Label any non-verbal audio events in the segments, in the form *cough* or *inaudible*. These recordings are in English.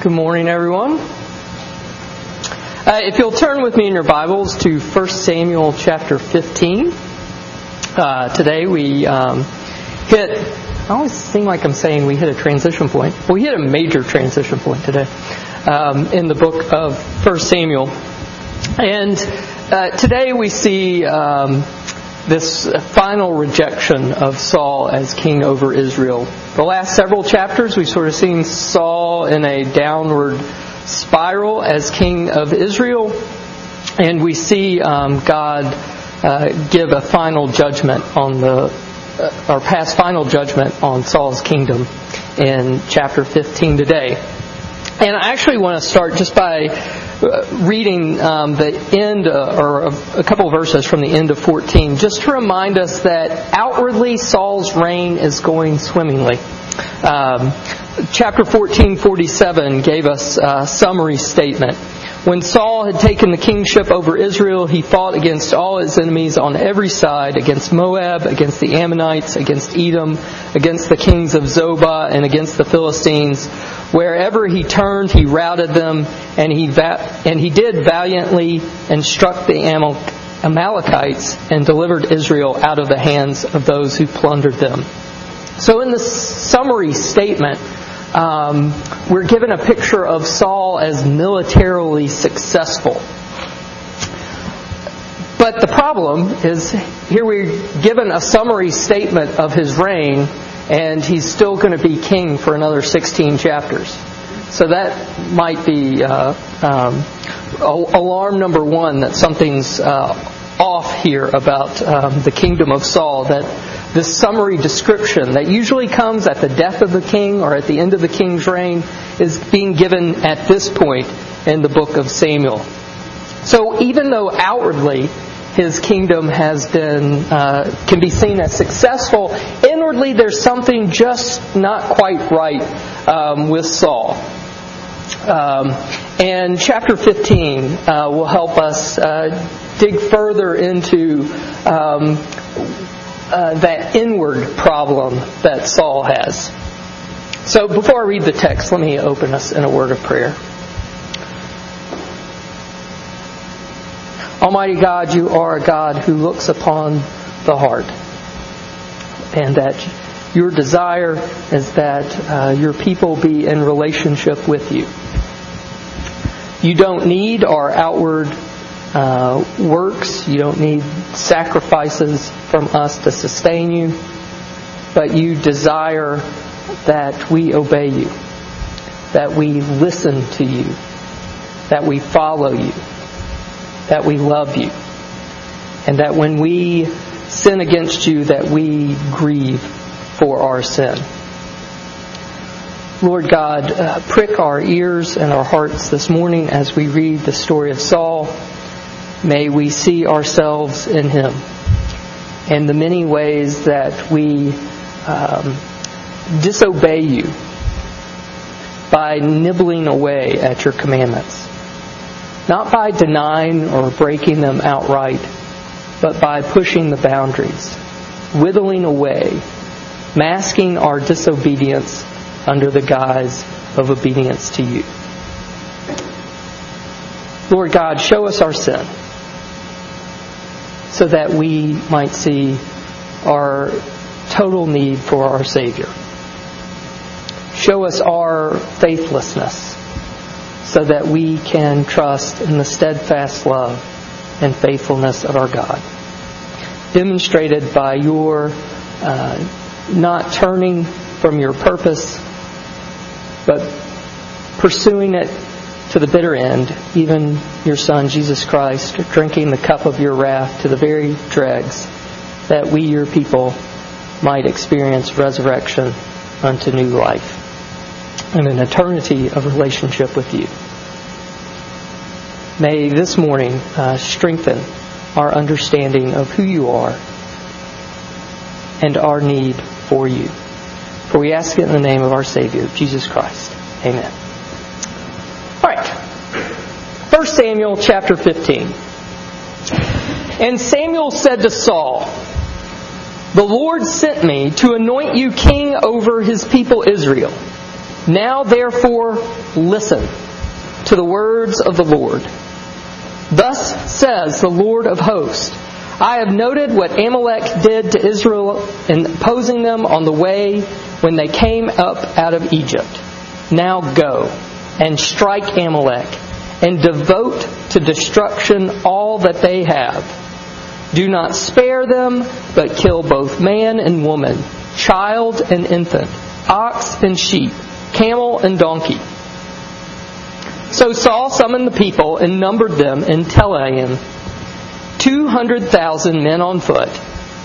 Good morning, everyone. Uh, if you'll turn with me in your Bibles to 1 Samuel chapter 15. Uh, today we um, hit, I always seem like I'm saying we hit a transition point. We hit a major transition point today um, in the book of 1 Samuel. And uh, today we see um, this final rejection of Saul as king over Israel. The last several chapters, we've sort of seen Saul in a downward spiral as king of Israel, and we see um, God uh, give a final judgment on the, uh, or pass final judgment on Saul's kingdom in chapter 15 today. And I actually want to start just by reading um, the end, uh, or a, a couple verses from the end of 14, just to remind us that outwardly Saul's reign is going swimmingly. Um, chapter 14:47 gave us a summary statement. When Saul had taken the kingship over Israel, he fought against all his enemies on every side, against Moab, against the Ammonites, against Edom, against the kings of Zobah, and against the Philistines. Wherever he turned, he routed them, and he, va- and he did valiantly and struck the Amal- Amalekites and delivered Israel out of the hands of those who plundered them. So in the summary statement, um, we're given a picture of Saul as militarily successful. But the problem is here we're given a summary statement of his reign, and he's still going to be king for another 16 chapters. So that might be uh, um, alarm number one that something's uh, off here about um, the kingdom of Saul. That this summary description that usually comes at the death of the king or at the end of the king's reign is being given at this point in the book of Samuel. So even though outwardly his kingdom has been uh, can be seen as successful, inwardly there's something just not quite right um, with Saul. Um, and chapter 15 uh, will help us uh, dig further into um, uh, that inward problem that Saul has. So before I read the text, let me open us in a word of prayer. Almighty God, you are a God who looks upon the heart, and that your desire is that uh, your people be in relationship with you. You don't need our outward uh, works. You don't need sacrifices from us to sustain you, but you desire that we obey you, that we listen to you, that we follow you, that we love you, and that when we sin against you, that we grieve for our sin. Lord God, uh, prick our ears and our hearts this morning as we read the story of Saul. May we see ourselves in him and the many ways that we um, disobey you by nibbling away at your commandments. Not by denying or breaking them outright, but by pushing the boundaries, whittling away, masking our disobedience under the guise of obedience to you. Lord God, show us our sin so that we might see our total need for our Savior. Show us our faithlessness so that we can trust in the steadfast love and faithfulness of our God. Demonstrated by your uh, not turning from your purpose but pursuing it to the bitter end, even your Son, Jesus Christ, drinking the cup of your wrath to the very dregs, that we, your people, might experience resurrection unto new life and an eternity of relationship with you. May this morning uh, strengthen our understanding of who you are and our need for you. For we ask it in the name of our Savior, Jesus Christ. Amen. All right. 1 Samuel chapter 15. And Samuel said to Saul, The Lord sent me to anoint you king over his people Israel. Now therefore listen to the words of the Lord. Thus says the Lord of hosts, I have noted what Amalek did to Israel in opposing them on the way when they came up out of Egypt. Now go and strike Amalek and devote to destruction all that they have. Do not spare them, but kill both man and woman, child and infant, ox and sheep, camel and donkey. So Saul summoned the people and numbered them in Telaim, 200,000 men on foot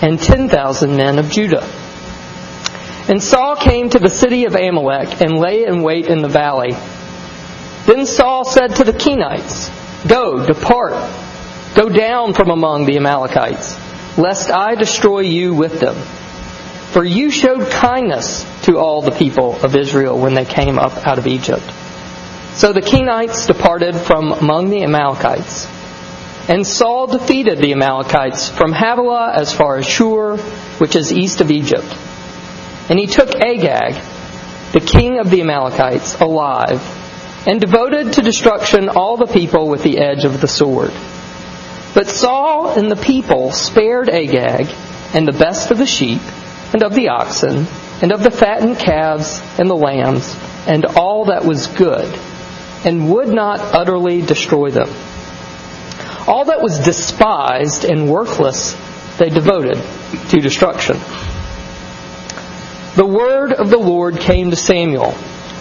and 10,000 men of Judah. And Saul came to the city of Amalek and lay in wait in the valley. Then Saul said to the Kenites, Go, depart, go down from among the Amalekites, lest I destroy you with them. For you showed kindness to all the people of Israel when they came up out of Egypt. So the Kenites departed from among the Amalekites. And Saul defeated the Amalekites from Havilah as far as Shur, which is east of Egypt. And he took Agag, the king of the Amalekites, alive, and devoted to destruction all the people with the edge of the sword. But Saul and the people spared Agag and the best of the sheep, and of the oxen, and of the fattened calves and the lambs, and all that was good, and would not utterly destroy them. All that was despised and worthless they devoted to destruction. The word of the Lord came to Samuel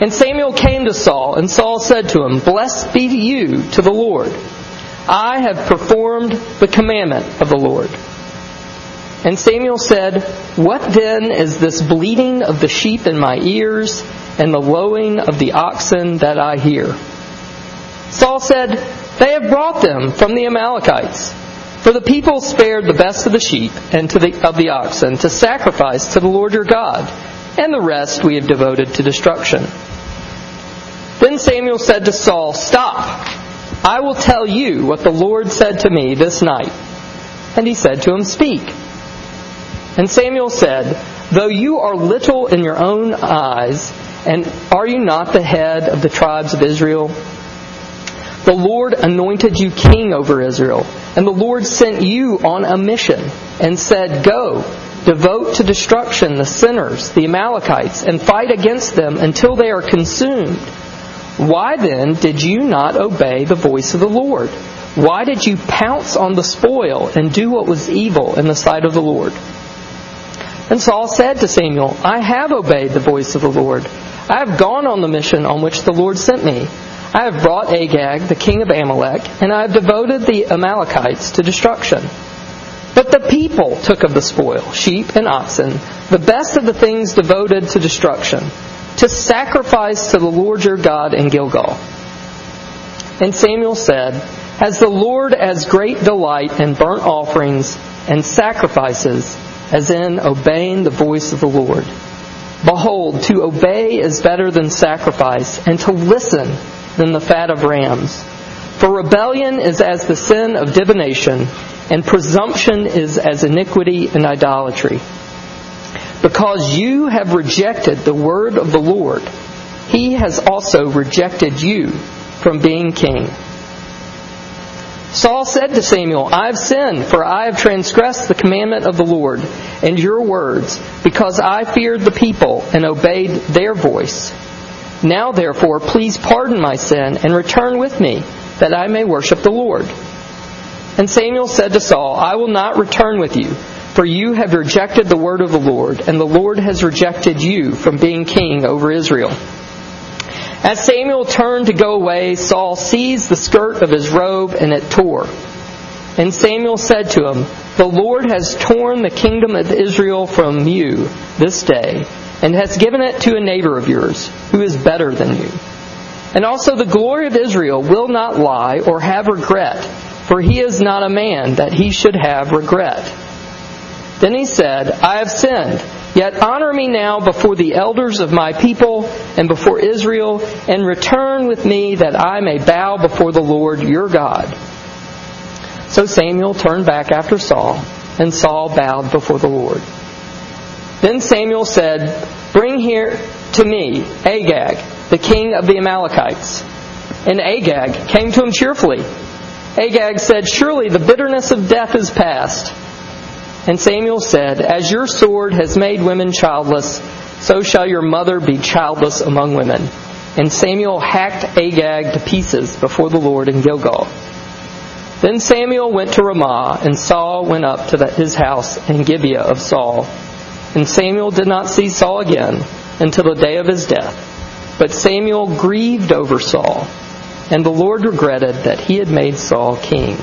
And Samuel came to Saul, and Saul said to him, Blessed be you to the Lord. I have performed the commandment of the Lord. And Samuel said, What then is this bleating of the sheep in my ears, and the lowing of the oxen that I hear? Saul said, They have brought them from the Amalekites. For the people spared the best of the sheep and the, of the oxen to sacrifice to the Lord your God and the rest we have devoted to destruction. Then Samuel said to Saul, Stop! I will tell you what the Lord said to me this night. And he said to him, Speak. And Samuel said, Though you are little in your own eyes, and are you not the head of the tribes of Israel? The Lord anointed you king over Israel, and the Lord sent you on a mission and said, Go, devote to destruction the sinners, the Amalekites, and fight against them until they are consumed. Why then did you not obey the voice of the Lord? Why did you pounce on the spoil and do what was evil in the sight of the Lord? And Saul said to Samuel, I have obeyed the voice of the Lord. I have gone on the mission on which the Lord sent me. I have brought Agag, the king of Amalek, and I have devoted the Amalekites to destruction. But the people took of the spoil, sheep and oxen, the best of the things devoted to destruction, to sacrifice to the Lord your God in Gilgal. And Samuel said, Has the Lord as great delight in burnt offerings and sacrifices as in obeying the voice of the Lord? Behold, to obey is better than sacrifice, and to listen than the fat of rams. For rebellion is as the sin of divination, and presumption is as iniquity and idolatry. Because you have rejected the word of the Lord, he has also rejected you from being king. Saul said to Samuel, I have sinned, for I have transgressed the commandment of the Lord and your words, because I feared the people and obeyed their voice. Now, therefore, please pardon my sin and return with me, that I may worship the Lord. And Samuel said to Saul, I will not return with you, for you have rejected the word of the Lord, and the Lord has rejected you from being king over Israel. As Samuel turned to go away, Saul seized the skirt of his robe, and it tore. And Samuel said to him, The Lord has torn the kingdom of Israel from you this day, and has given it to a neighbor of yours, who is better than you. And also the glory of Israel will not lie or have regret, for he is not a man that he should have regret. Then he said, I have sinned. Yet honor me now before the elders of my people and before Israel, and return with me that I may bow before the Lord your God. So Samuel turned back after Saul, and Saul bowed before the Lord. Then Samuel said, Bring here to me Agag, the king of the Amalekites. And Agag came to him cheerfully. Agag said, Surely the bitterness of death is past. And Samuel said, As your sword has made women childless, so shall your mother be childless among women. And Samuel hacked Agag to pieces before the Lord in Gilgal. Then Samuel went to Ramah, and Saul went up to his house in Gibeah of Saul. And Samuel did not see Saul again until the day of his death. But Samuel grieved over Saul, and the Lord regretted that he had made Saul king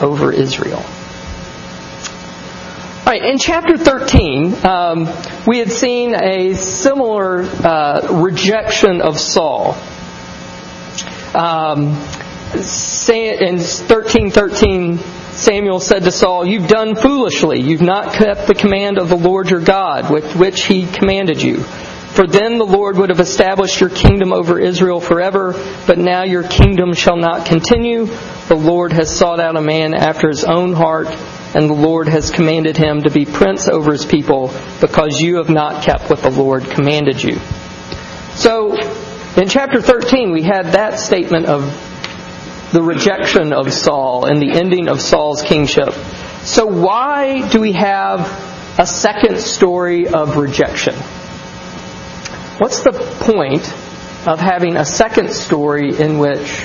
over Israel. All right, in chapter 13, um, we had seen a similar uh, rejection of Saul. Um, in 13:13, Samuel said to Saul, "You've done foolishly. You've not kept the command of the Lord your God, with which He commanded you." For then the Lord would have established your kingdom over Israel forever, but now your kingdom shall not continue. The Lord has sought out a man after his own heart and the Lord has commanded him to be prince over his people because you have not kept what the Lord commanded you. So, in chapter 13, we had that statement of the rejection of Saul and the ending of Saul's kingship. So, why do we have a second story of rejection? What's the point of having a second story in which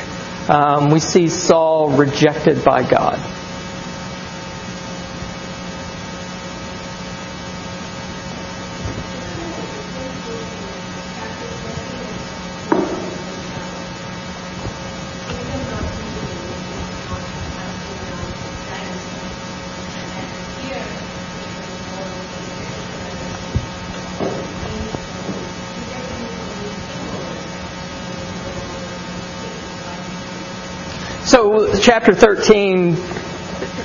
um, we see Saul rejected by God? So, chapter 13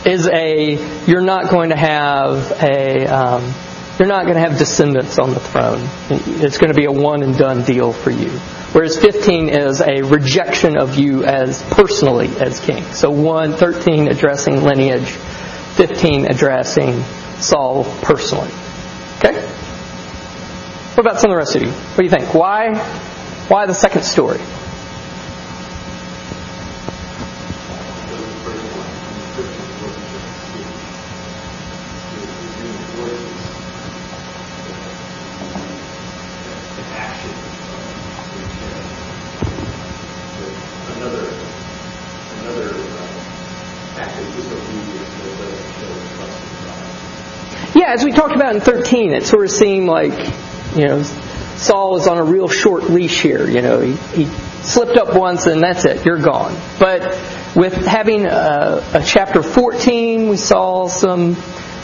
is a you're not going to have a um, you're not going to have descendants on the throne. It's going to be a one and done deal for you. Whereas 15 is a rejection of you as personally as king. So 1, 13 addressing lineage, 15 addressing Saul personally. Okay? What about some of the rest of you? What do you think? Why why the second story? As we talked about in 13, it sort of seemed like, you know, Saul was on a real short leash here. You know, he, he slipped up once and that's it, you're gone. But with having a, a chapter 14, we saw some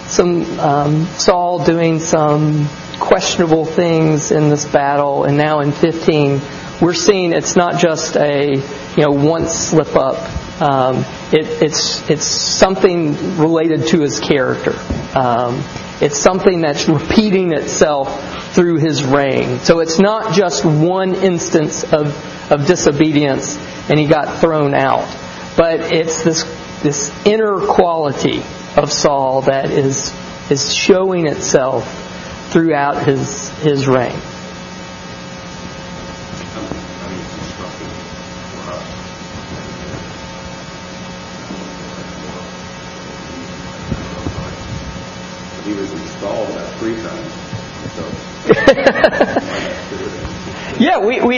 some um, Saul doing some questionable things in this battle, and now in 15, we're seeing it's not just a you know once slip up. Um, it, it's it's something related to his character. Um, it's something that's repeating itself through his reign. So it's not just one instance of, of disobedience and he got thrown out, but it's this this inner quality of Saul that is is showing itself throughout his his reign.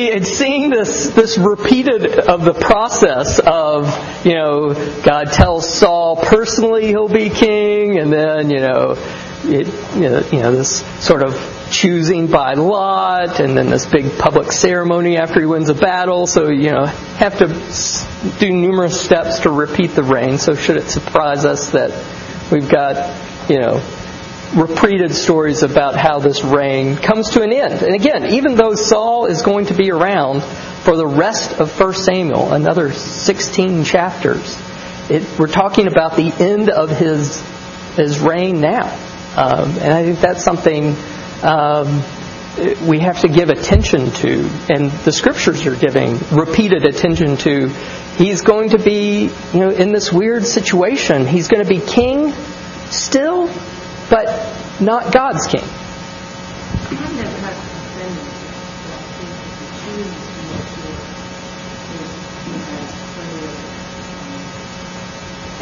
We had seen this this repeated of the process of you know God tells Saul personally he'll be king, and then you know it, you know, this sort of choosing by lot, and then this big public ceremony after he wins a battle. So you know have to do numerous steps to repeat the reign. So should it surprise us that we've got you know repeated stories about how this reign comes to an end. And again, even though Saul is going to be around for the rest of 1 Samuel, another 16 chapters, it, we're talking about the end of his, his reign now. Um, and I think that's something um, we have to give attention to, and the scriptures are giving repeated attention to. He's going to be, you know, in this weird situation. He's going to be king still, but not God's king.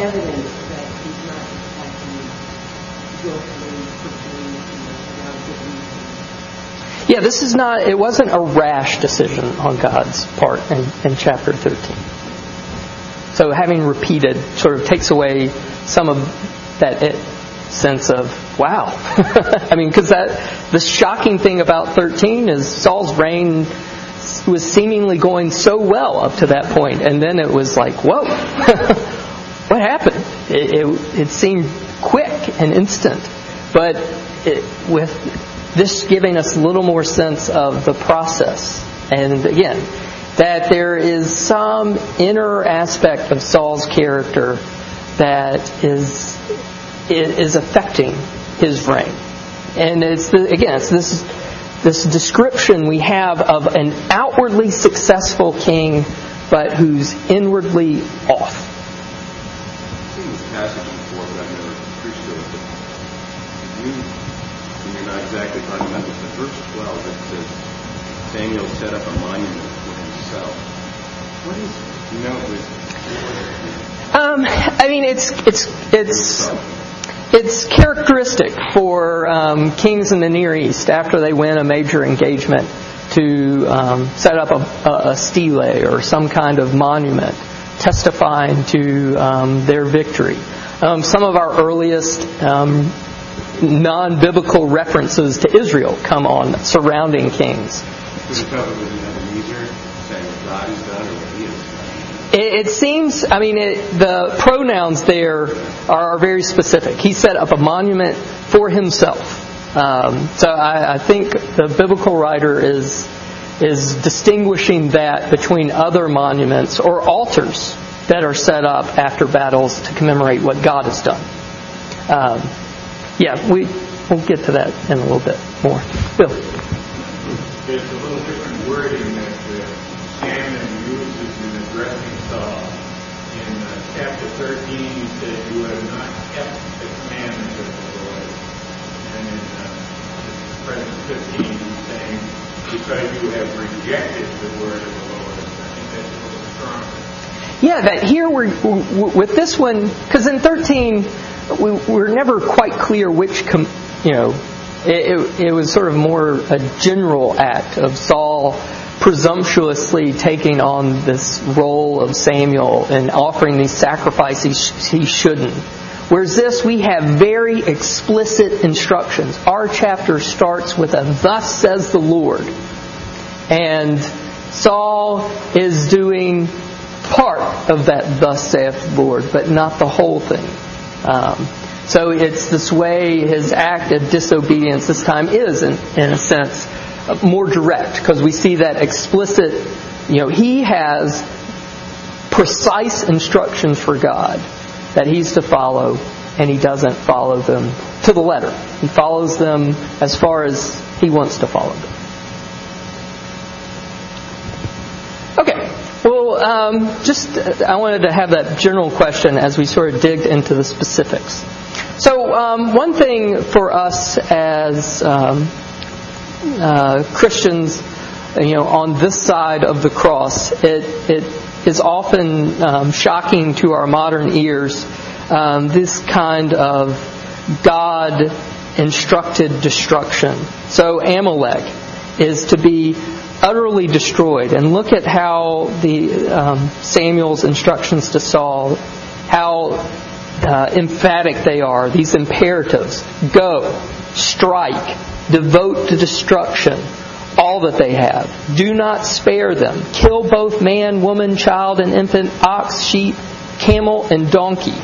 evidence that he's not. Yeah, this is not, it wasn't a rash decision on God's part in, in chapter 13. So having repeated sort of takes away some of that it, sense of, wow. *laughs* I mean, because that, the shocking thing about 13 is Saul's reign was seemingly going so well up to that point, and then it was like, whoa. *laughs* what happened? It, it, it, seemed quick and instant, but it, with this giving us a little more sense of the process. And again, that there is some inner aspect of Saul's character that is is affecting his reign. And it's the, again, it's this this description we have of an outwardly successful king, but who's inwardly off passage before, but I've never preached it. You, you're not exactly talking about this, but verse 12, it says, Samuel set up a monument for himself. What is, you know, with, um, I mean, it's, it's, it's, it's characteristic for um, kings in the Near East after they win a major engagement to um, set up a, a stele or some kind of monument testifying to um, their victory. Um, some of our earliest um, non biblical references to Israel come on surrounding kings. It, seems, I mean, it, the pronouns there are very specific. He set up a monument for himself. Um, so I, I think the biblical writer is is distinguishing that between other monuments or altars that are set up after battles to commemorate what God has done. Um, yeah, we, we'll get to that in a little bit more. Bill. There's a little different wording that uh, Samuel uses addressing Saul. In uh, chapter 13, he says, You have not kept the commandments of the Lord. And in uh, present 15, he's saying, because you have rejected the word of the Lord. I think that's a little stronger. Yeah, that here we're with this one because in 13 we we're never quite clear which com, you know it, it was sort of more a general act of Saul presumptuously taking on this role of Samuel and offering these sacrifices he shouldn't. Whereas this, we have very explicit instructions. Our chapter starts with a thus says the Lord. And Saul is doing part of that thus saith the Lord, but not the whole thing. Um, so it's this way his act of disobedience this time is, in, in a sense, more direct because we see that explicit, you know, he has precise instructions for God that he's to follow, and he doesn't follow them to the letter. He follows them as far as he wants to follow them. Okay. Well, um, just I wanted to have that general question as we sort of digged into the specifics. So, um, one thing for us as um, uh, Christians, you know, on this side of the cross, it, it is often um, shocking to our modern ears. Um, this kind of God instructed destruction. So Amalek is to be utterly destroyed. And look at how the um, Samuel's instructions to Saul, how uh, emphatic they are. These imperatives: go, strike, devote to destruction all that they have. Do not spare them. Kill both man, woman, child, and infant, ox, sheep, camel, and donkey.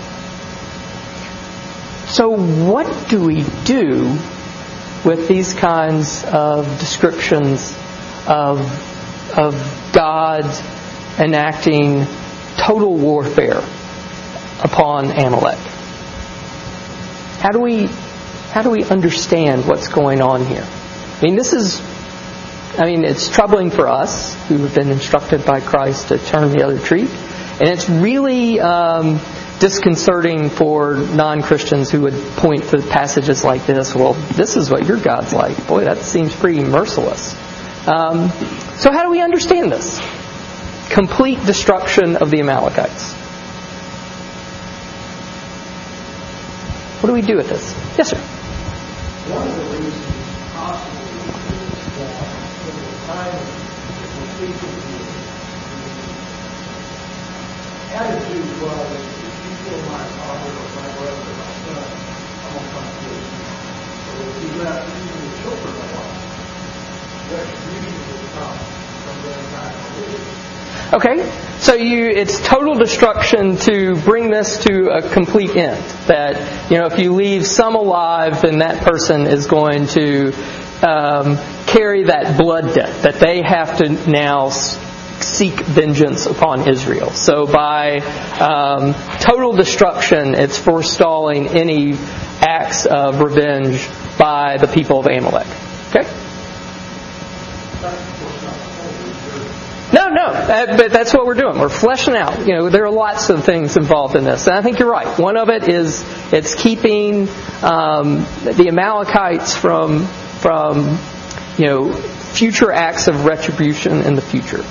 So, what do we do with these kinds of descriptions of, of God enacting total warfare upon Amalek? How do we how do we understand what's going on here? I mean, this is I mean, it's troubling for us who have been instructed by Christ to turn the other cheek, and it's really um, disconcerting for non-Christians who would point to passages like this. Well, this is what your God's like. Boy, that seems pretty merciless. Um, so, how do we understand this? Complete destruction of the Amalekites. What do we do with this? Yes, sir. One of the reasons possibly is that in the time of completion, the attitude was, if you kill my father or my brother or my son, I won't come to you. So he left even the children alive, retribution would come from their time of Okay, so you it's total destruction to bring this to a complete end. That you know, if you leave some alive, then that person is going to um, carry that blood debt. That they have to now seek vengeance upon Israel. So by um, total destruction, it's forestalling any acts of revenge by the people of Amalek. Okay. No, no, uh, but that's what we're doing. We're fleshing out. You know, there are lots of things involved in this, and I think you're right. One of it is it's keeping um, the Amalekites from from you know future acts of retribution in the future.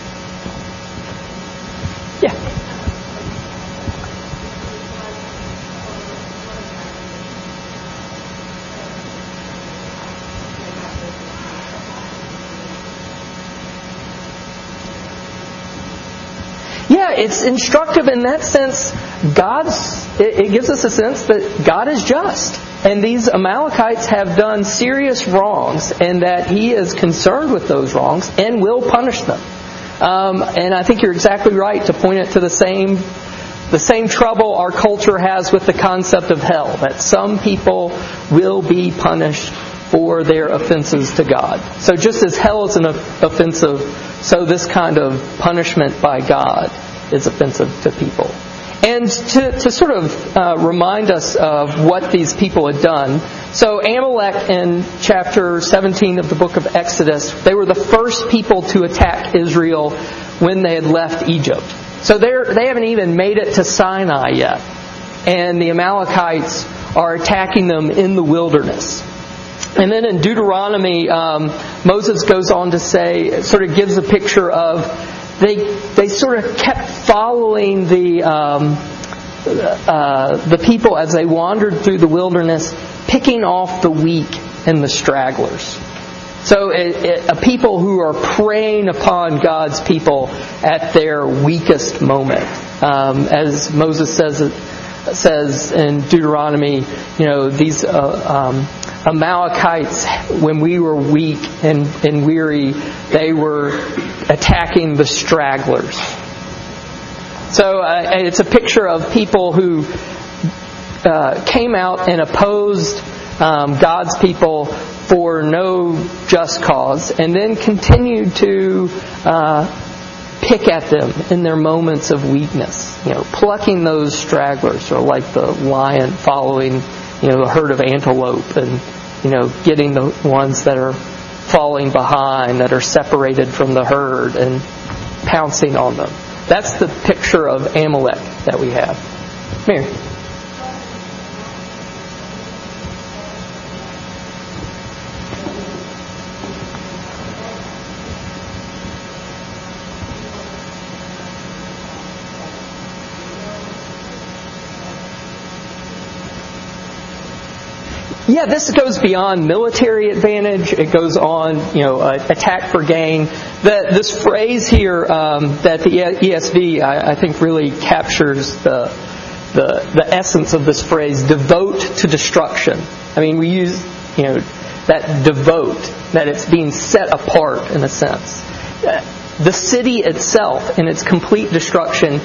Yeah. Yeah, it's instructive in that sense. God's it, it gives us a sense that God is just, and these Amalekites have done serious wrongs, and that He is concerned with those wrongs and will punish them. Um, and I think you're exactly right to point it to the same the same trouble our culture has with the concept of hell. That some people will be punished for their offenses to God. So just as hell is an offensive, so this kind of punishment by God is offensive to people. And to, to sort of uh, remind us of what these people had done, so Amalek in chapter 17 of the book of Exodus, they were the first people to attack Israel when they had left Egypt. So they're, haven't even made it to Sinai yet. And the Amalekites are attacking them in the wilderness. And then in Deuteronomy, um, Moses goes on to say, sort of gives a picture of they they sort of kept following the um, uh, the people as they wandered through the wilderness, picking off the weak and the stragglers. So it, it, a people who are preying upon God's people at their weakest moment, um, as Moses says says in Deuteronomy, you know these uh, um, Amalekites, when we were weak and, and weary, they were attacking the stragglers. So uh, it's a picture of people who uh, came out and opposed um, God's people for no just cause, and then continued to uh, pick at them in their moments of weakness. You know, plucking those stragglers, or like the lion following, you know, a herd of antelope, and you know, getting the ones that are falling behind, that are separated from the herd, and pouncing on them. That's the picture of Amalek that we have. Mary. Yeah, this goes beyond military advantage. It goes on, you know, uh, attack for gain. The, this phrase here um, that the ESV, I, I, think, really captures the, the the essence of this phrase: devote to destruction. I mean, we use, you know, that devote, that it's being set apart in a sense. The city itself, in its complete destruction,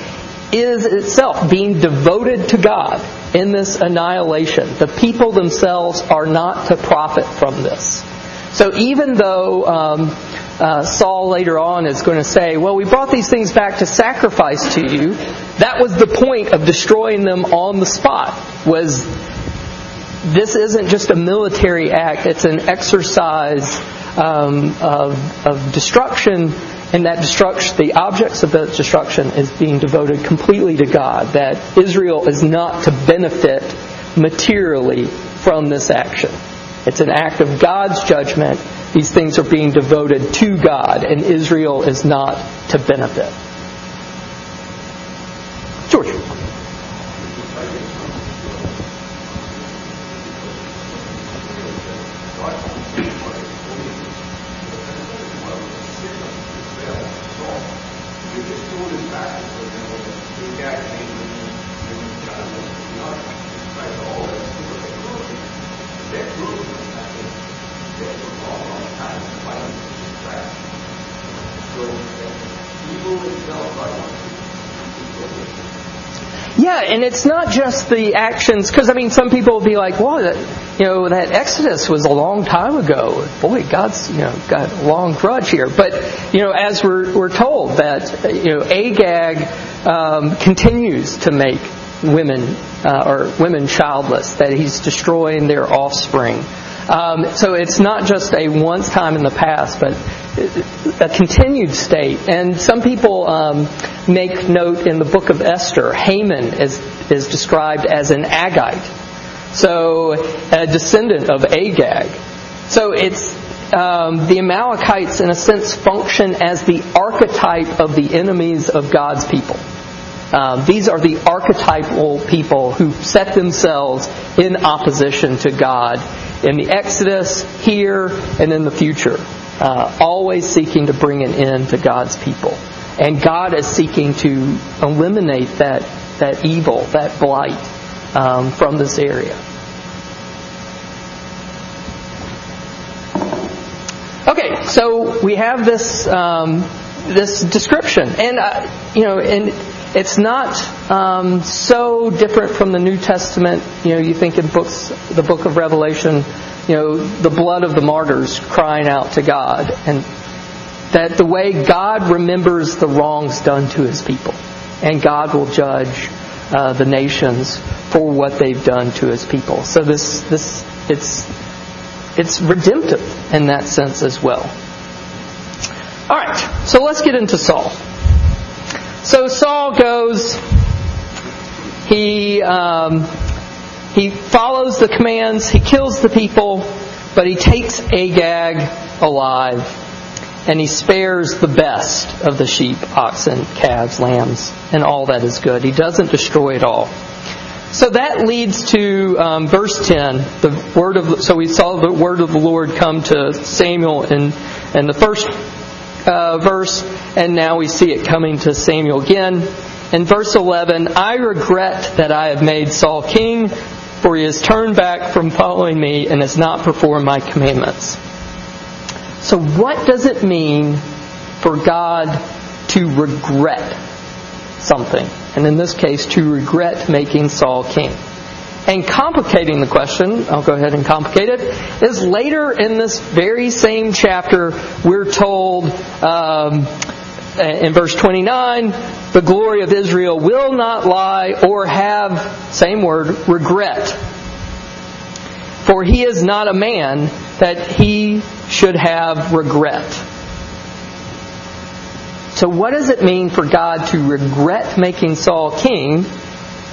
is itself being devoted to God in this annihilation. The people themselves are not to profit from this. So even though um, uh, Saul later on is going to say, well, we brought these things back to sacrifice to you, that was the point of destroying them on the spot, was this isn't just a military act, it's an exercise um, of, of destruction, and that destruction, the objects of that destruction is being devoted completely to God, that Israel is not to benefit materially from this action. It's an act of God's judgment. These things are being devoted to God, and Israel is not to benefit. George. Yeah, and it's not just the actions, because I mean, some people will be like, "Well, that, you know, that Exodus was a long time ago. Boy, God's you know got a long grudge here." But you know, as we're we're told that you know Agag um, continues to make women uh, or women childless, that he's destroying their offspring. Um, so it's not just a once time in the past, but a continued state. And some people um, make note in the book of Esther, Haman is, is described as an Agagite. So a descendant of Agag. So it's um, the Amalekites, in a sense, function as the archetype of the enemies of God's people. Um, these are the archetypal people who set themselves in opposition to God in the Exodus, here, and in the future. Uh, always seeking to bring an end to God's people. And God is seeking to eliminate that, that evil, that blight um, from this area. Okay, so we have this um, this description, and uh, you know, and it's not um, so different from the New Testament. You know, you think in books, the book of Revelation, you know, the blood of the martyrs crying out to God, and that the way God remembers the wrongs done to His people, and God will judge uh, the nations for what they've done to His people. So this this it's it's redemptive in that sense as well. All right, so let's get into Saul. So Saul goes, he, um, he follows the commands, he kills the people, but he takes Agag alive, and he spares the best of the sheep, oxen, calves, lambs, and all that is good. He doesn't destroy it all. So that leads to um, verse 10. The word of so we saw the word of the Lord come to Samuel in, in the first uh, verse, and now we see it coming to Samuel again. In verse 11, I regret that I have made Saul king, for he has turned back from following me and has not performed my commandments. So, what does it mean for God to regret something? And in this case, to regret making Saul king. And complicating the question, I'll go ahead and complicate it, is later in this very same chapter, we're told um, Uh, in verse 29 the glory of Israel will not lie or have, same word, regret. For he is not a man that he should have regret. So, what does it mean for God to regret making Saul king?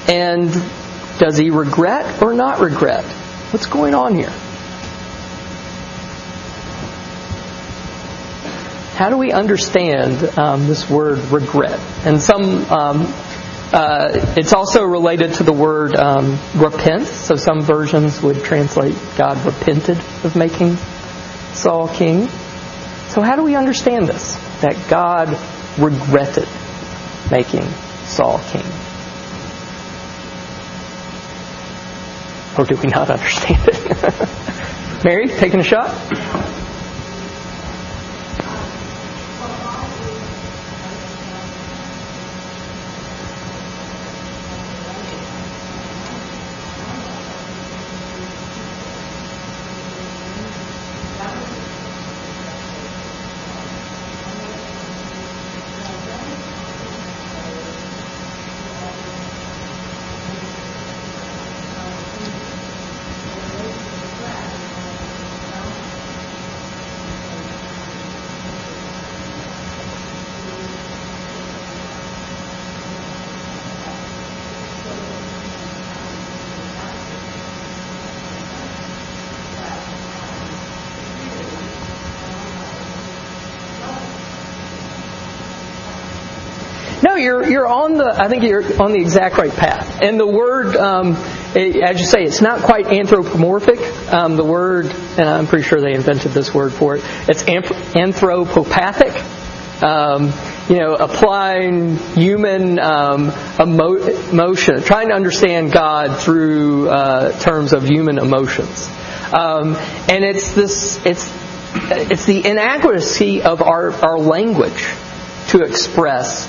And does he regret or not regret? What's going on here? How do we understand um, this word regret? And some, um, uh, it's also related to the word um, repent. So some versions would translate God repented of making Saul king. So how do we understand this? That God regretted making Saul king. Or do we not understand it? *laughs* Mary, taking a shot? You're you're on the. I think you're on the exact right path. And the word, um, as you say, it's not quite anthropomorphic. Um, the word, and I'm pretty sure they invented this word for it. It's anthropopathic. Um, you know, applying human um, emo- emotion, trying to understand God through uh, terms of human emotions. Um, and it's this, it's, it's the inadequacy of our, our language to express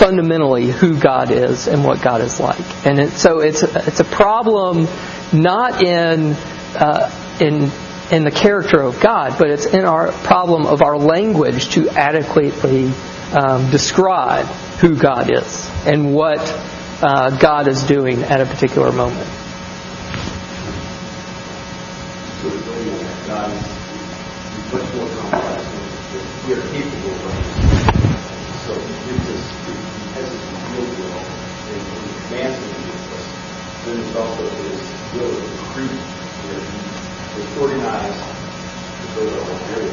fundamentally who God is and what God is like. And it, so it's it's a problem not in uh, in in the character of God, but it's in our problem of our language to adequately um, describe who God is and what uh, God is doing at a particular moment. We are capable of understanding. So he gives us, he has his real will and he commands it to give us. There's also of decree, where he has organized, to go to our very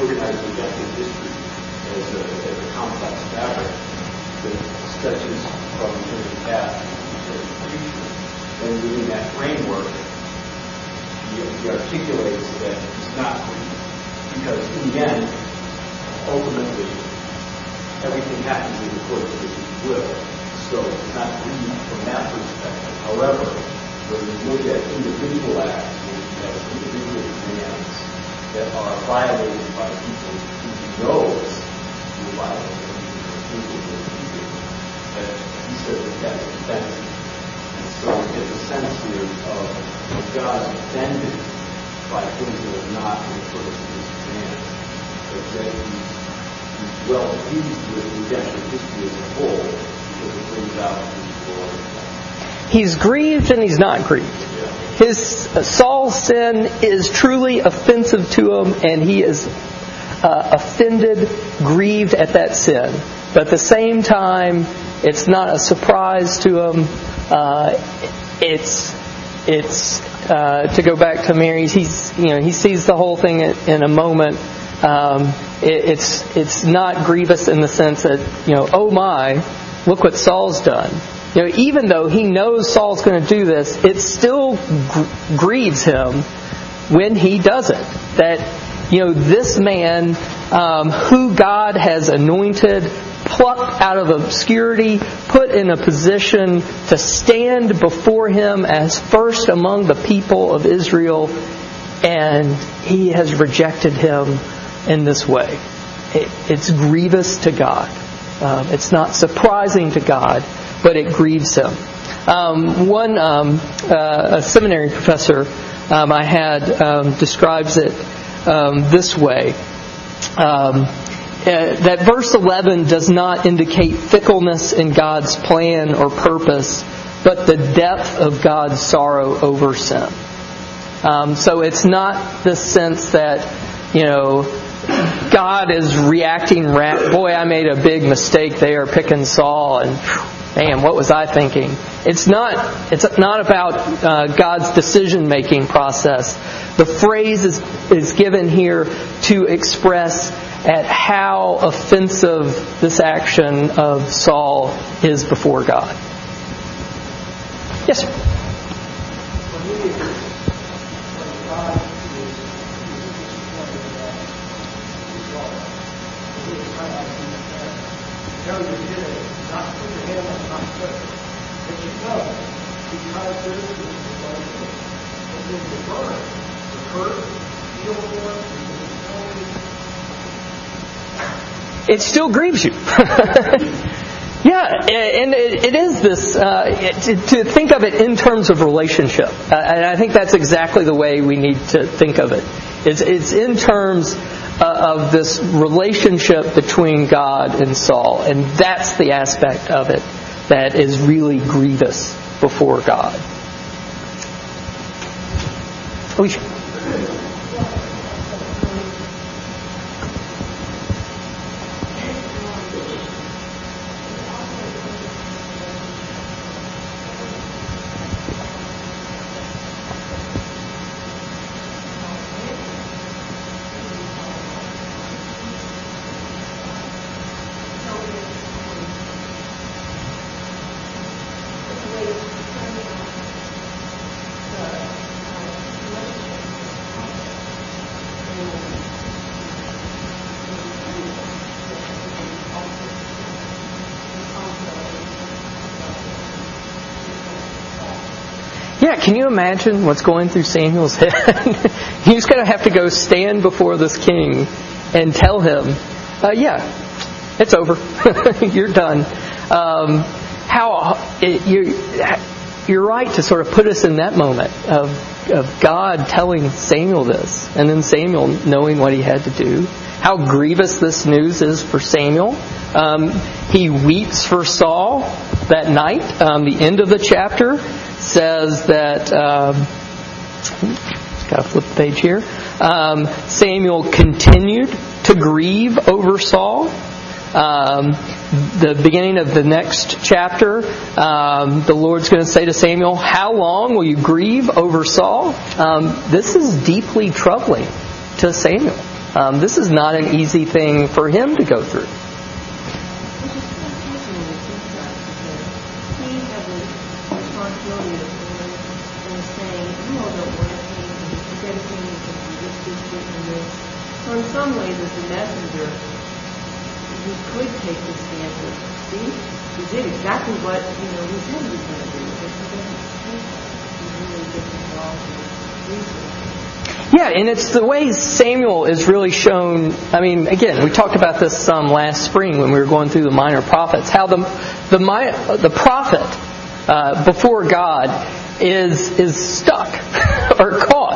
organized redemptive history as a, as a complex fabric that stretches from eternity past to eternity future. And within that framework, he, he articulates that he's not grieved. Because in the end, ultimately, everything happens in accordance with his will. So it's not grieved from that perspective. However, when you look at individual acts, we have individual commands that are violated by people who knows will violate them, who keeping, that he says that that's offensive. And so we get the sense here of, of God offended by things that are not in accordance with his command. But that he's well pleased with the redemption history as a whole He's grieved and he's not grieved. His uh, Saul's sin is truly offensive to him, and he is uh, offended, grieved at that sin. But at the same time, it's not a surprise to him. Uh, it's it's uh, to go back to Mary's. He's you know he sees the whole thing in, in a moment. Um, it, it's it's not grievous in the sense that you know oh my, look what Saul's done. You know even though he knows Saul's going to do this, it still gr- grieves him when he does it. That you know this man um, who God has anointed, plucked out of obscurity, put in a position to stand before him as first among the people of Israel, and he has rejected him in this way. It, it's grievous to God. Um, it's not surprising to God, but it grieves him. Um, one um, uh, a seminary professor um, I had um, describes it um, this way. Uh, that verse 11 does not indicate fickleness in God's plan or purpose, but the depth of God's sorrow over sin. Um, so it's not the sense that, you know, God is reacting, boy, I made a big mistake there picking Saul, and man, what was I thinking? It's not, it's not about uh, God's decision making process. The phrase is, is given here to express at how offensive this action of Saul is before God. Yes, sir. When we, when God is, is disappointed about his law, when he is highlighting the fact, you know you did it, not for him and not for but you know, because there is this relationship. And then the burn, the hurt, feel for it, still grieves you. *laughs* yeah, and it, is this, uh, to, think of it in terms of relationship. Uh, and I think that's exactly the way we need to think of it. It's, it's in terms uh, of this relationship between God and Saul. And that's the aspect of it that is really grievous before God. Alicia. Can you imagine what's going through Samuel's head? *laughs* He's going to have to go stand before this king and tell him, uh, "Yeah, it's over. *laughs* You're done." Um, how it, you you're right to sort of put us in that moment of of God telling Samuel this, and then Samuel knowing what he had to do. How grievous this news is for Samuel. Um, he weeps for Saul that night. Um, the end of the chapter says that. Um, got to flip the page here. Um, Samuel continued to grieve over Saul. Um, the beginning of the next chapter, um, the Lord's going to say to Samuel, How long will you grieve over Saul? Um, this is deeply troubling to Samuel. Um, this is not an easy thing for him to go through. Which is so fascinating to think about because he has a responsibility of going and saying, you all don't want to change, and he's dedicating to this, this. So in some ways, as a messenger, he could take the stance of, see, he did exactly what, you know, he said he was going to do. Yeah, and it's the way Samuel is really shown. I mean, again, we talked about this some last spring when we were going through the minor prophets. How the the the prophet uh, before God is is stuck *laughs* or caught.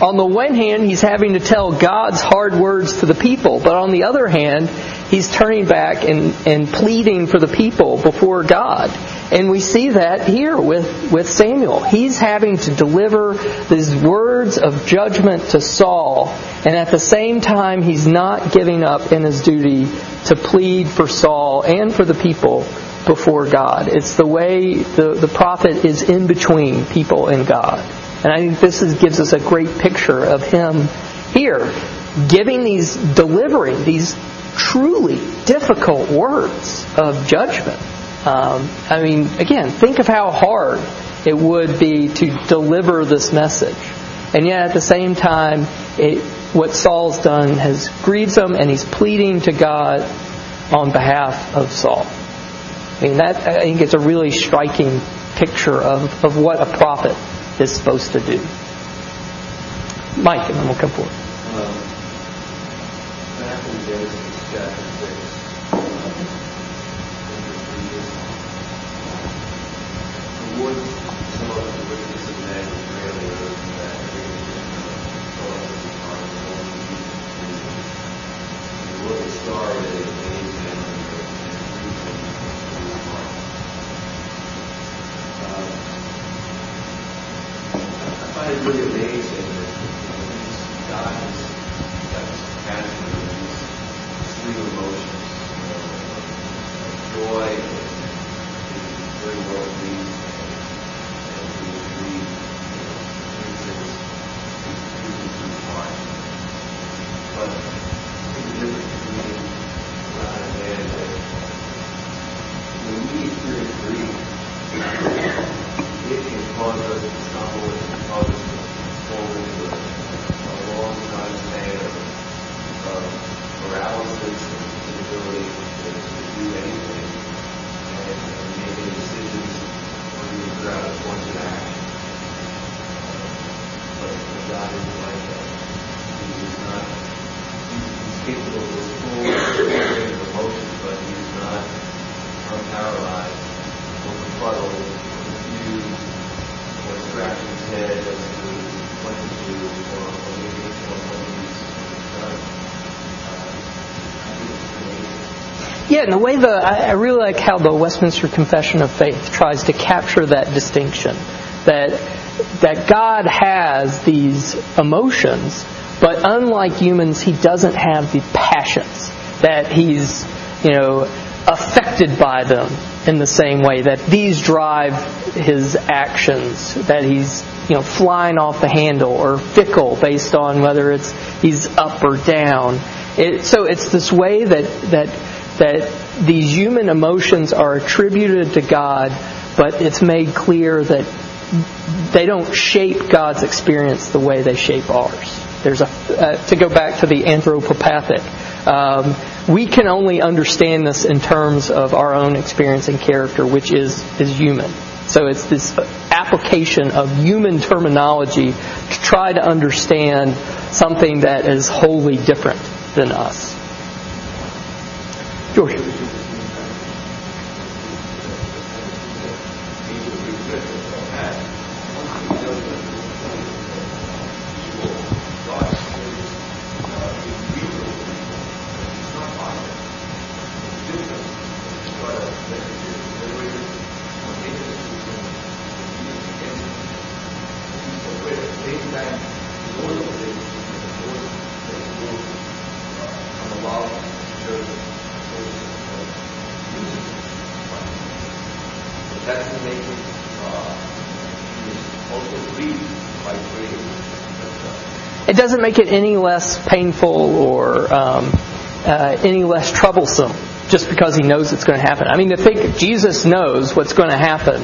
On the one hand, he's having to tell God's hard words to the people, but on the other hand, he's turning back and, and pleading for the people before God. And we see that here with, with Samuel. He's having to deliver these words of judgment to Saul, and at the same time, he's not giving up in his duty to plead for Saul and for the people before God. It's the way the, the prophet is in between people and God. And I think this is, gives us a great picture of him here, giving these, delivering these truly difficult words of judgment. Um, I mean, again, think of how hard it would be to deliver this message. And yet at the same time, it, what Saul's done has grieved him, and he's pleading to God on behalf of Saul. I mean, that I think it's a really striking picture of, of what a prophet is supposed to do. Mike, and then we'll come forward. Um, back in Genesis chapter 6, um, the Lord, some of the wickedness of men was greatly earth that everything saw as a part of the Lord The Lord was sorry that it made them and grieved him in his heart. Um, I find it really amazing that these guys got this passion and these three emotions, you know, of joy, and very well pleased, and being grieved, you know, these things, these things in his heart. But I think the difference between God and man is that when we experience grief, it can cause us to stumble and can cause us to fall into a, a long time span of, of paralysis and inability to, to do anything and, and make any decisions or even throughout a course of action. But, but God isn't like that. He is not, he's, he's capable of this full range of emotions, but he's not unparalyzed or befuddled or confused or scratching his head as to what to do or, or maybe or what he's done. Uh, I think it's amazing. Yeah, and the way the I I really like how the Westminster Confession of Faith tries to capture that distinction that that God has these emotions, but unlike humans, He doesn't have the passions that He's you know affected by them in the same way that these drive His actions that He's you know flying off the handle or fickle based on whether it's He's up or down. It, so it's this way that that that these human emotions are attributed to God, but it's made clear that they don't shape God's experience the way they shape ours. There's a uh, to go back to the anthropopathic. Um, we can only understand this in terms of our own experience and character, which is is human. So it's this application of human terminology to try to understand something that is wholly different than us. George. It doesn't make it any less painful or um, uh, any less troublesome just because he knows it's going to happen. I mean, to think Jesus knows what's going to happen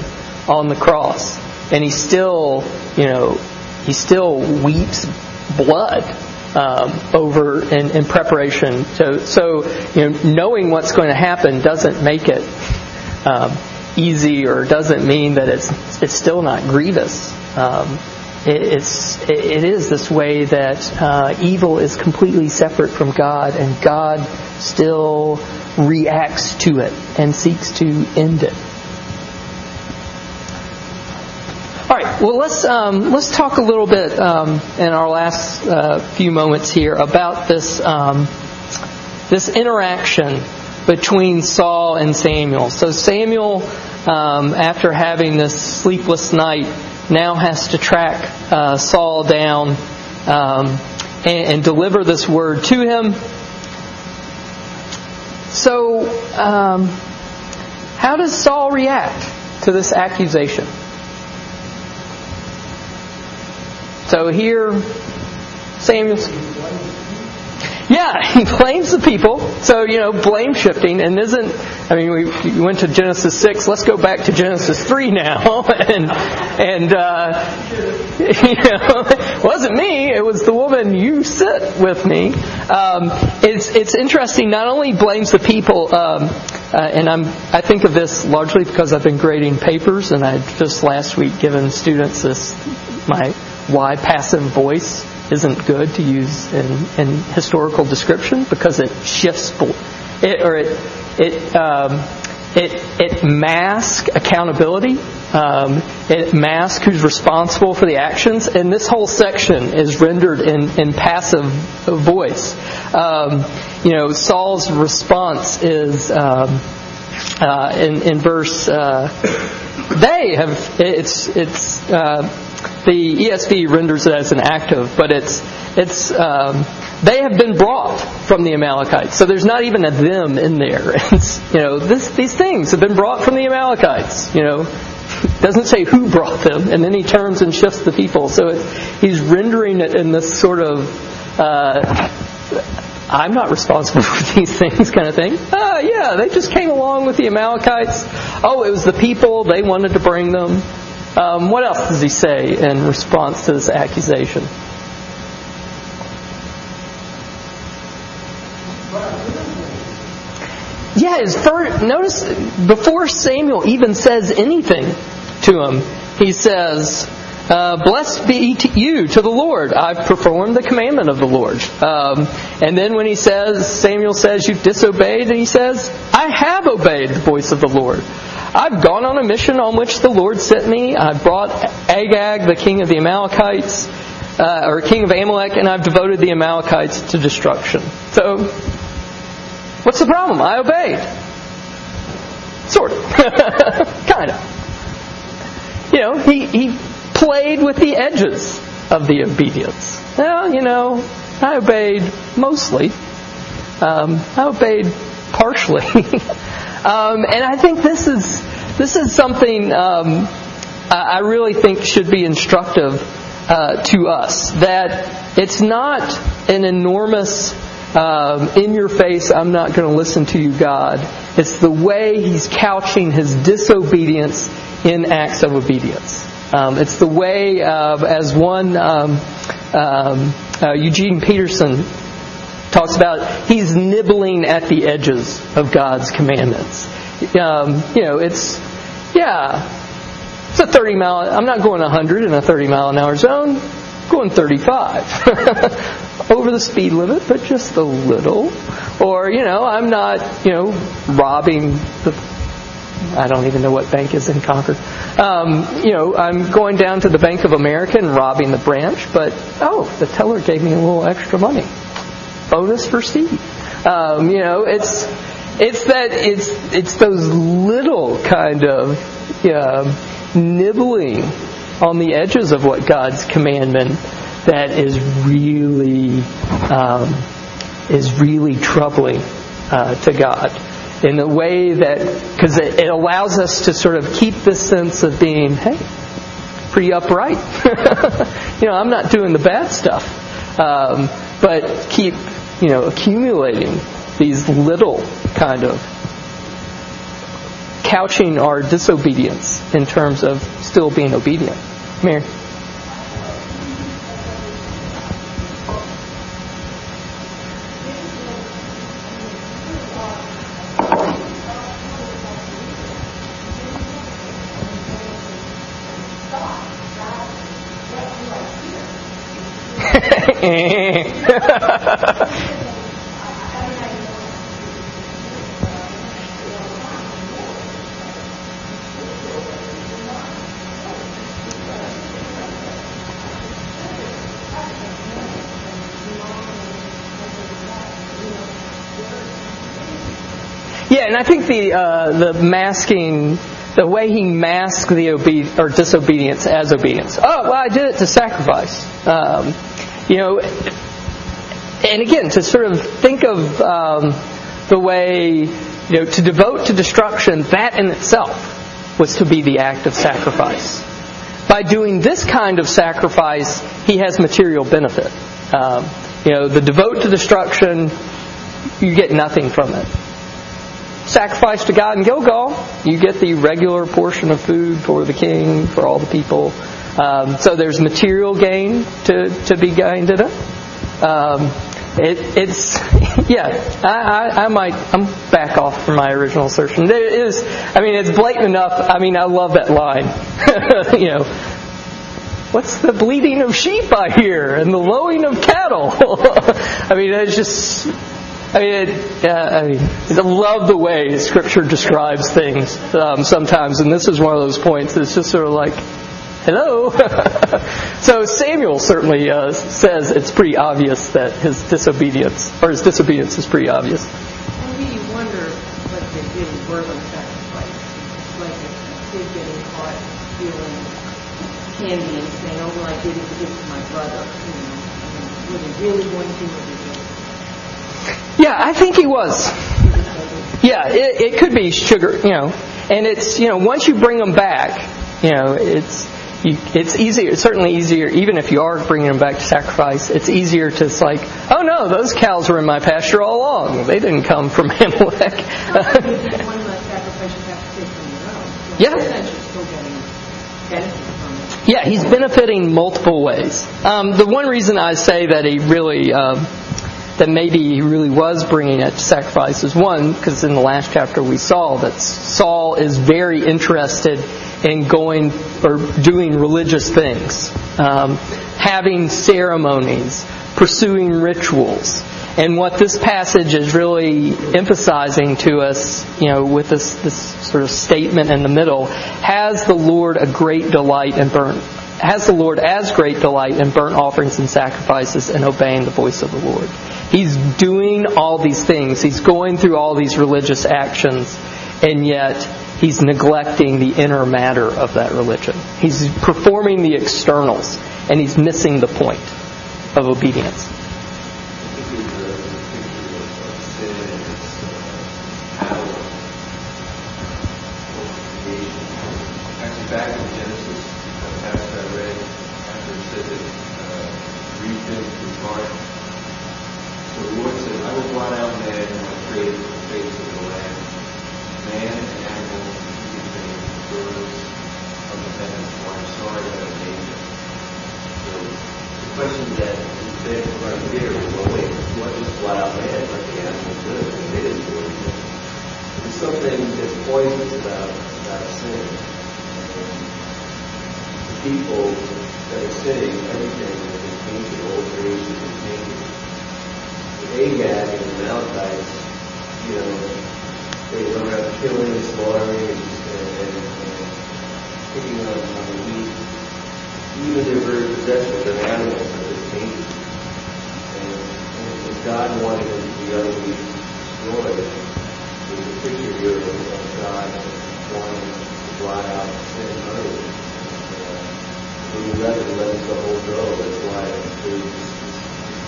on the cross, and he still, you know, he still weeps blood um, over in, in, preparation. So, so you know, knowing what's going to happen doesn't make it um, easy, or doesn't mean that it's it's still not grievous. Um, it's it is this way that uh, evil is completely separate from God, and God still reacts to it and seeks to end it. All right. Well, let's um, let's talk a little bit um, in our last uh, few moments here about this um, this interaction between Saul and Samuel. So Samuel, um, after having this sleepless night, now has to track uh, Saul down um, and, and, deliver this word to him. So, um, how does Saul react to this accusation? So here, Samuel's. Yeah, *laughs* he blames the people. So, you know, blame shifting and isn't, I mean, we, we went to Genesis 6. Let's go back to Genesis 3 now. *laughs* and, and, uh, *laughs* you know, it wasn't me. It was the woman you sit with me. Um, it's, it's interesting. Not only blames the people, um, uh, and I'm, I think of this largely because I've been grading papers and I just last week given students this, my why passive voice isn't good to use in, in historical description because it shifts it or it it um, it it masks accountability. Um, it masks who's responsible for the actions, and this whole section is rendered in, in passive voice. Um, you know, Saul's response is um, uh, in in verse. Uh, they have it's it's. Uh, the ESV renders it as an active, but it's it's um, they have been brought from the Amalekites. So there's not even a them in there. *laughs* It's, you know, this, these things have been brought from the Amalekites. You know, doesn't say who brought them, and then he turns and shifts the people. So it, he's rendering it in this sort of. Uh, I'm not responsible *laughs* for these things kind of thing. Ah, yeah, they just came along with the Amalekites. Oh, it was the people, they wanted to bring them. Um, what else does he say in response to this accusation? Yeah, his first, notice before Samuel even says anything to him, he says, uh, Blessed be to you to the Lord. I've performed the commandment of the Lord. Um, and then when he says, Samuel says, You've disobeyed, and he says, I have obeyed the voice of the Lord. I've gone on a mission on which the Lord sent me. I've brought Agag, the king of the Amalekites, uh, or king of Amalek, and I've devoted the Amalekites to destruction. So, what's the problem? I obeyed. Sort of. *laughs* kind of. You know, he, he played with the edges of the obedience. Well, you know, I obeyed mostly. Um, I obeyed partially. *laughs* Um, and I think this is this is something um, I really think should be instructive uh, to us. That it's not an enormous, um, in your face, I'm not going to listen to you, God. It's the way He's couching His disobedience in acts of obedience. Um, it's the way of, as one um, um, uh, Eugene Peterson talks about he's nibbling at the edges of God's commandments. Um, you know, it's, yeah, It's a 30 mile. I'm not going 100 in a 30 mile an hour zone. I'm going 35 *laughs* over the speed limit, but just a little. Or you know, I'm not you know robbing the. I don't even know what bank is in Concord. Um, you know, I'm going down to the Bank of America and robbing the branch, but oh, the teller gave me a little extra money. Bonus for Steve. Um, you know, it's it's that it's it's those little kind of uh, nibbling on the edges of what God's commandment that is really um, is really troubling uh, to God. In a way that because it, it allows us to sort of keep this sense of being hey pretty upright. *laughs* You know I'm not doing the bad stuff. Um, but keep you know accumulating these little kind of couching our disobedience in terms of still being obedient. Mary. Yeah, and I think the uh, the masking, the way he masked the obe- or disobedience as obedience. Oh, well, I did it to sacrifice. Um, you know, and again, to sort of think of um, the way you know to devote to destruction. That in itself was to be the act of sacrifice. By doing this kind of sacrifice, he has material benefit. Um, you know, the devote to destruction, you get nothing from it sacrifice to God in Gilgal, you get the regular portion of food for the king, for all the people. Um, so there's material gain to, to be gained in it. Um, it it's *laughs* yeah. I, I, I might I'm back off from my original assertion. There is I mean it's blatant enough. I mean I love that line. *laughs* you know, what's the bleating of sheep I hear and the lowing of cattle? *laughs* I mean it's just I mean, it, uh, I mean, I love the way Scripture describes things um, sometimes, and this is one of those points that's just sort of like, hello. *laughs* so Samuel certainly uh, says it's pretty obvious that his disobedience, or his disobedience is pretty obvious. Maybe you wonder what they really were going to like a kid getting caught stealing candy and saying, oh, well, I did it to give to my brother. You know, were they really going to, or did yeah, I think he was. Yeah, it, it could be sugar, you know, and it's you know once you bring them back, you know, it's you, it's easier. It's certainly easier, even if you are bringing them back to sacrifice. It's easier to it's like, oh no, those cows were in my pasture all along. They didn't come from *laughs* Amalek. *laughs* Yeah. Yeah, he's benefiting multiple ways. Um, the one reason I say that he really, um, that maybe he really was bringing it to sacrifice is one, because in the last chapter we saw that Saul is very interested in going or doing religious things, um, having ceremonies, pursuing rituals. And what this passage is really emphasizing to us, you know, with this, this sort of statement in the middle, has the Lord a great delight in burnt has the Lord as great delight in burnt offerings and sacrifices and obeying the voice of the Lord. He's doing all these things. He's going through all these religious actions, and yet he's neglecting the inner matter of that religion. He's performing the externals, and he's missing the point of obedience. Back in Genesis, uh, after I read, after it said that uh, breathed into his heart. So the Lord said, I will blot out man who I created from the face of the land, man and animal, human beings, birds of the heavens, for I'm sorry that I made them. So the question that is there right here is, well, wait, what just blot out man like the animals do? And they didn't do anything. There's something that's poisonous about, about sin. people that are sinning, everything has been tainted, all creation is tainted. The Agag and the you know, they went around killing and slaughtering and, and, and, and picking on, on the wheat. Even their very possessions, their animals have been tainted. And, and if God wanted them to be utterly destroyed, there's a picture here of, of God wanting to blot out sin utterly. Uh, when you let it, let the whole go. That's why there's this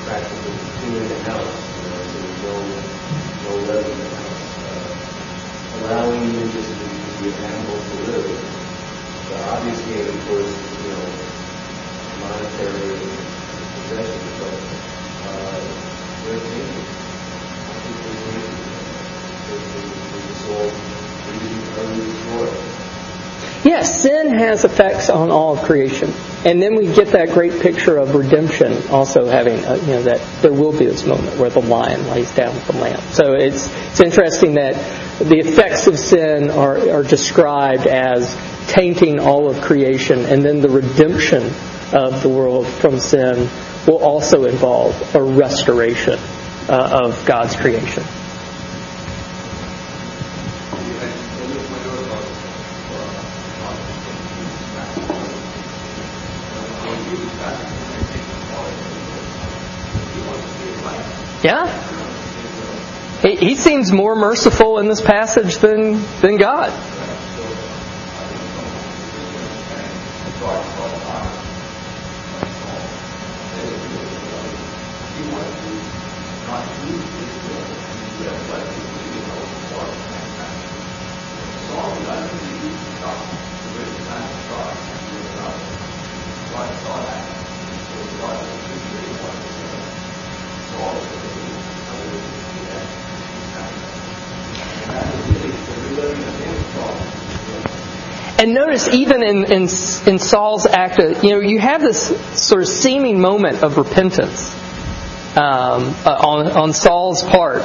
practice of the house, there's no, no the house. Uh, allowing animal to live. But obviously, of course, you know, monetary but they're. I think they're all destroyed. Yes, sin has effects on all of creation. And then we get that great picture of redemption also having, uh, you know, that there will be this moment where the lion lays down with the lamb. So it's, it's interesting that the effects of sin are, are described as tainting all of creation, and then the redemption of the world from sin will also involve a restoration uh, of God's creation. Yeah. He, seems more merciful in this passage than, than God. Notice, even in, in, in Saul's act, of, you know, you have this sort of seeming moment of repentance um, uh, on, on Saul's part,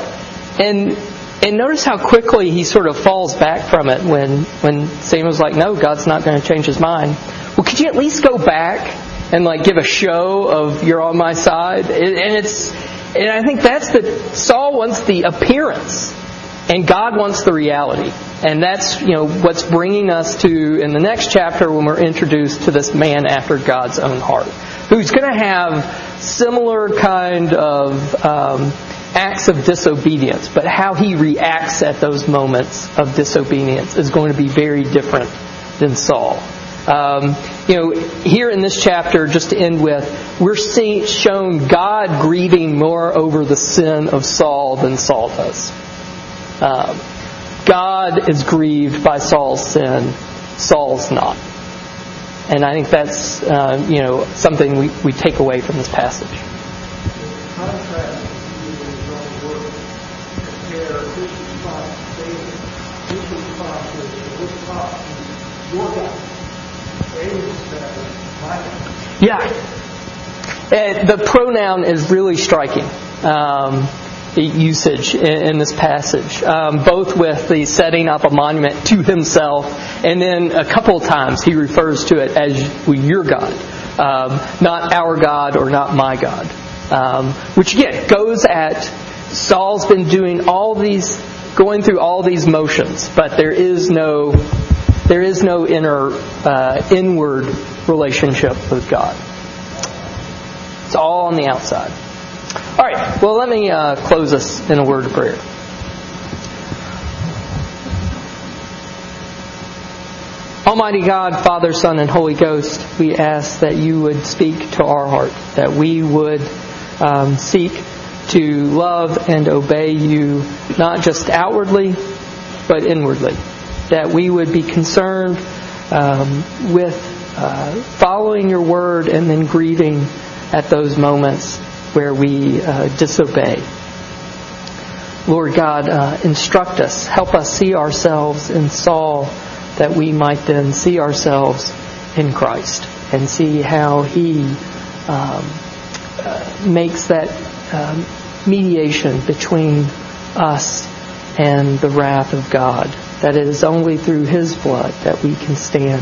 and and notice how quickly he sort of falls back from it when when Samuel's like, "No, God's not going to change his mind." Well, could you at least go back and like give a show of you're on my side? And it's and I think that's the Saul wants the appearance, and God wants the reality. And that's you know what's bringing us to in the next chapter when we're introduced to this man after God's own heart, who's going to have similar kind of um, acts of disobedience, but how he reacts at those moments of disobedience is going to be very different than Saul. Um, you know, here in this chapter, just to end with, we're seeing, shown God grieving more over the sin of Saul than Saul does. Um, God is grieved by Saul's sin, Saul's not. And I think that's, uh, you know, something we, we take away from this passage. Yeah. Uh, the pronoun is really striking. Um, usage in, this passage, um, both with the setting up a monument to himself, and then a couple of times he refers to it as your God, um, not our God or not my God. Um, which again goes at Saul's been doing all these, going through all these motions, but there is no, there is no inner, uh, inward relationship with God. It's all on the outside. All right, well, let me uh, close us in a word of prayer. Almighty God, Father, Son, and Holy Ghost, we ask that you would speak to our heart, that we would um, seek to love and obey you, not just outwardly, but inwardly. That we would be concerned um, with uh, following your word and then grieving at those moments where we uh, disobey. Lord God, uh, instruct us. Help us see ourselves in Saul that we might then see ourselves in Christ and see how he um, uh, makes that um, mediation between us and the wrath of God. That it is only through his blood that we can stand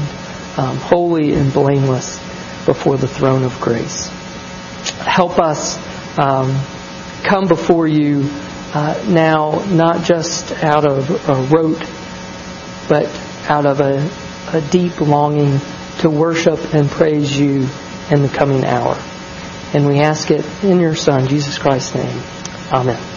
um, holy and blameless before the throne of grace. Help us um, come before you uh, now, not just out of a rote, but out of a, a deep longing to worship and praise you in the coming hour. And we ask it in your Son, Jesus Christ's name. Amen.